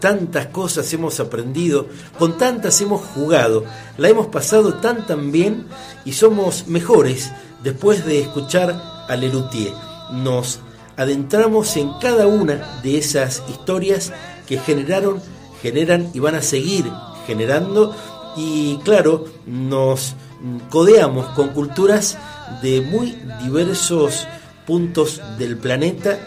tantas cosas hemos aprendido, con tantas hemos jugado, la hemos pasado tan tan bien y somos mejores después de escuchar a Lelutier. Nos adentramos en cada una de esas historias que generaron, generan y van a seguir generando y claro, nos codeamos con culturas de muy diversos puntos del planeta,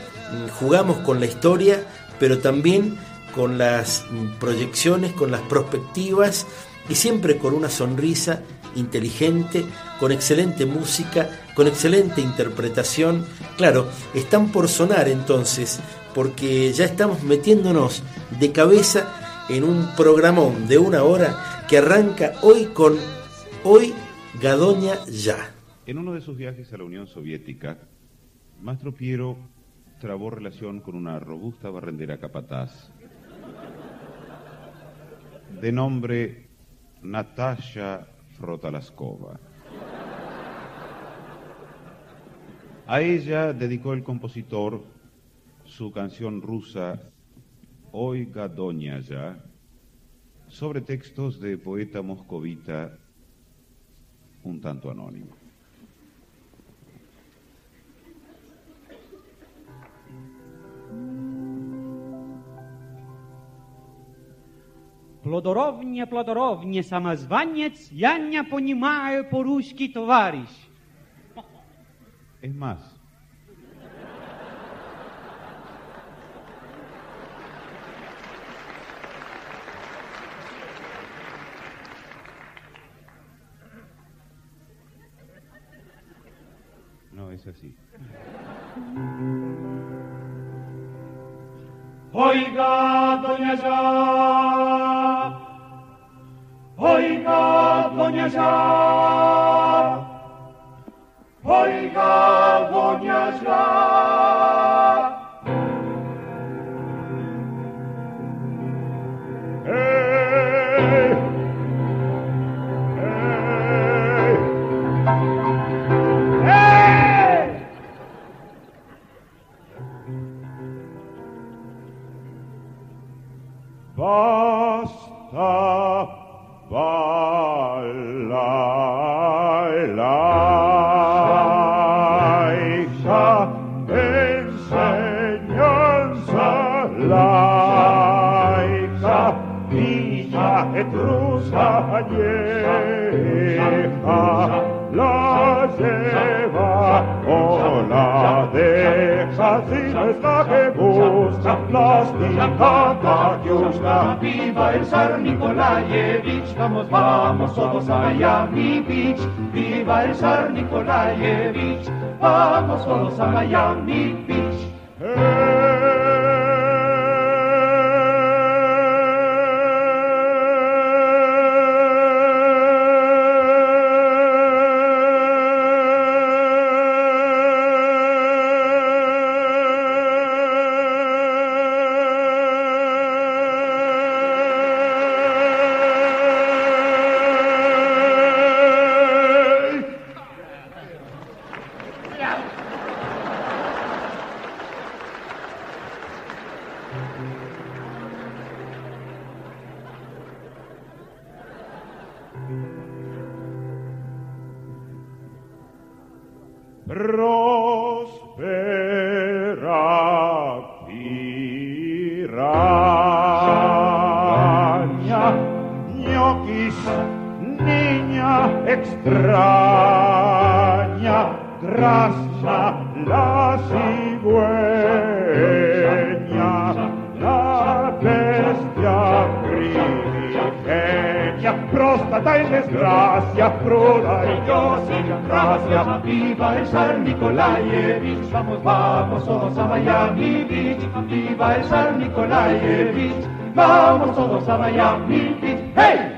jugamos con la historia, pero también con las proyecciones, con las perspectivas y siempre con una sonrisa inteligente, con excelente música, con excelente interpretación. Claro, están por sonar entonces, porque ya estamos metiéndonos de cabeza en un programón de una hora que arranca hoy con Hoy Gadoña Ya. En uno de sus viajes a la Unión Soviética, Mastro Piero trabó relación con una robusta barrendera capataz de nombre Natasha Frotalaskova. A ella dedicó el compositor su canción rusa Oiga Doña Ya, sobre textos de poeta moscovita un tanto anónimo. Плодоровне, плодоровне, самозванец, я не понимаю по-русски, товарищ. Es más, no es así. Oiga, doña ya. źla, Olga wonia źla. Ej! Ej! Basta, basta. Villa etrusa vieja, la lleva o la deja, si no es la que busca, plástica Katiushka. Viva el zar Nikolaevich, vamos, vamos todos a Miami Beach. Viva el zar Nikolaevich, vamos todos a Miami Beach. Prospera extraña, grasa la cigüeña, Πρόστατες δόξας, είναι δόξας. Αίμα είναι Σαρνικολάιε. Βις, πάμε όλοι στο Μαϊάμι. Βις, αίμα είναι Σαρνικολάιε. Βις, πάμε όλοι στο Μαϊάμι. Βις, hey!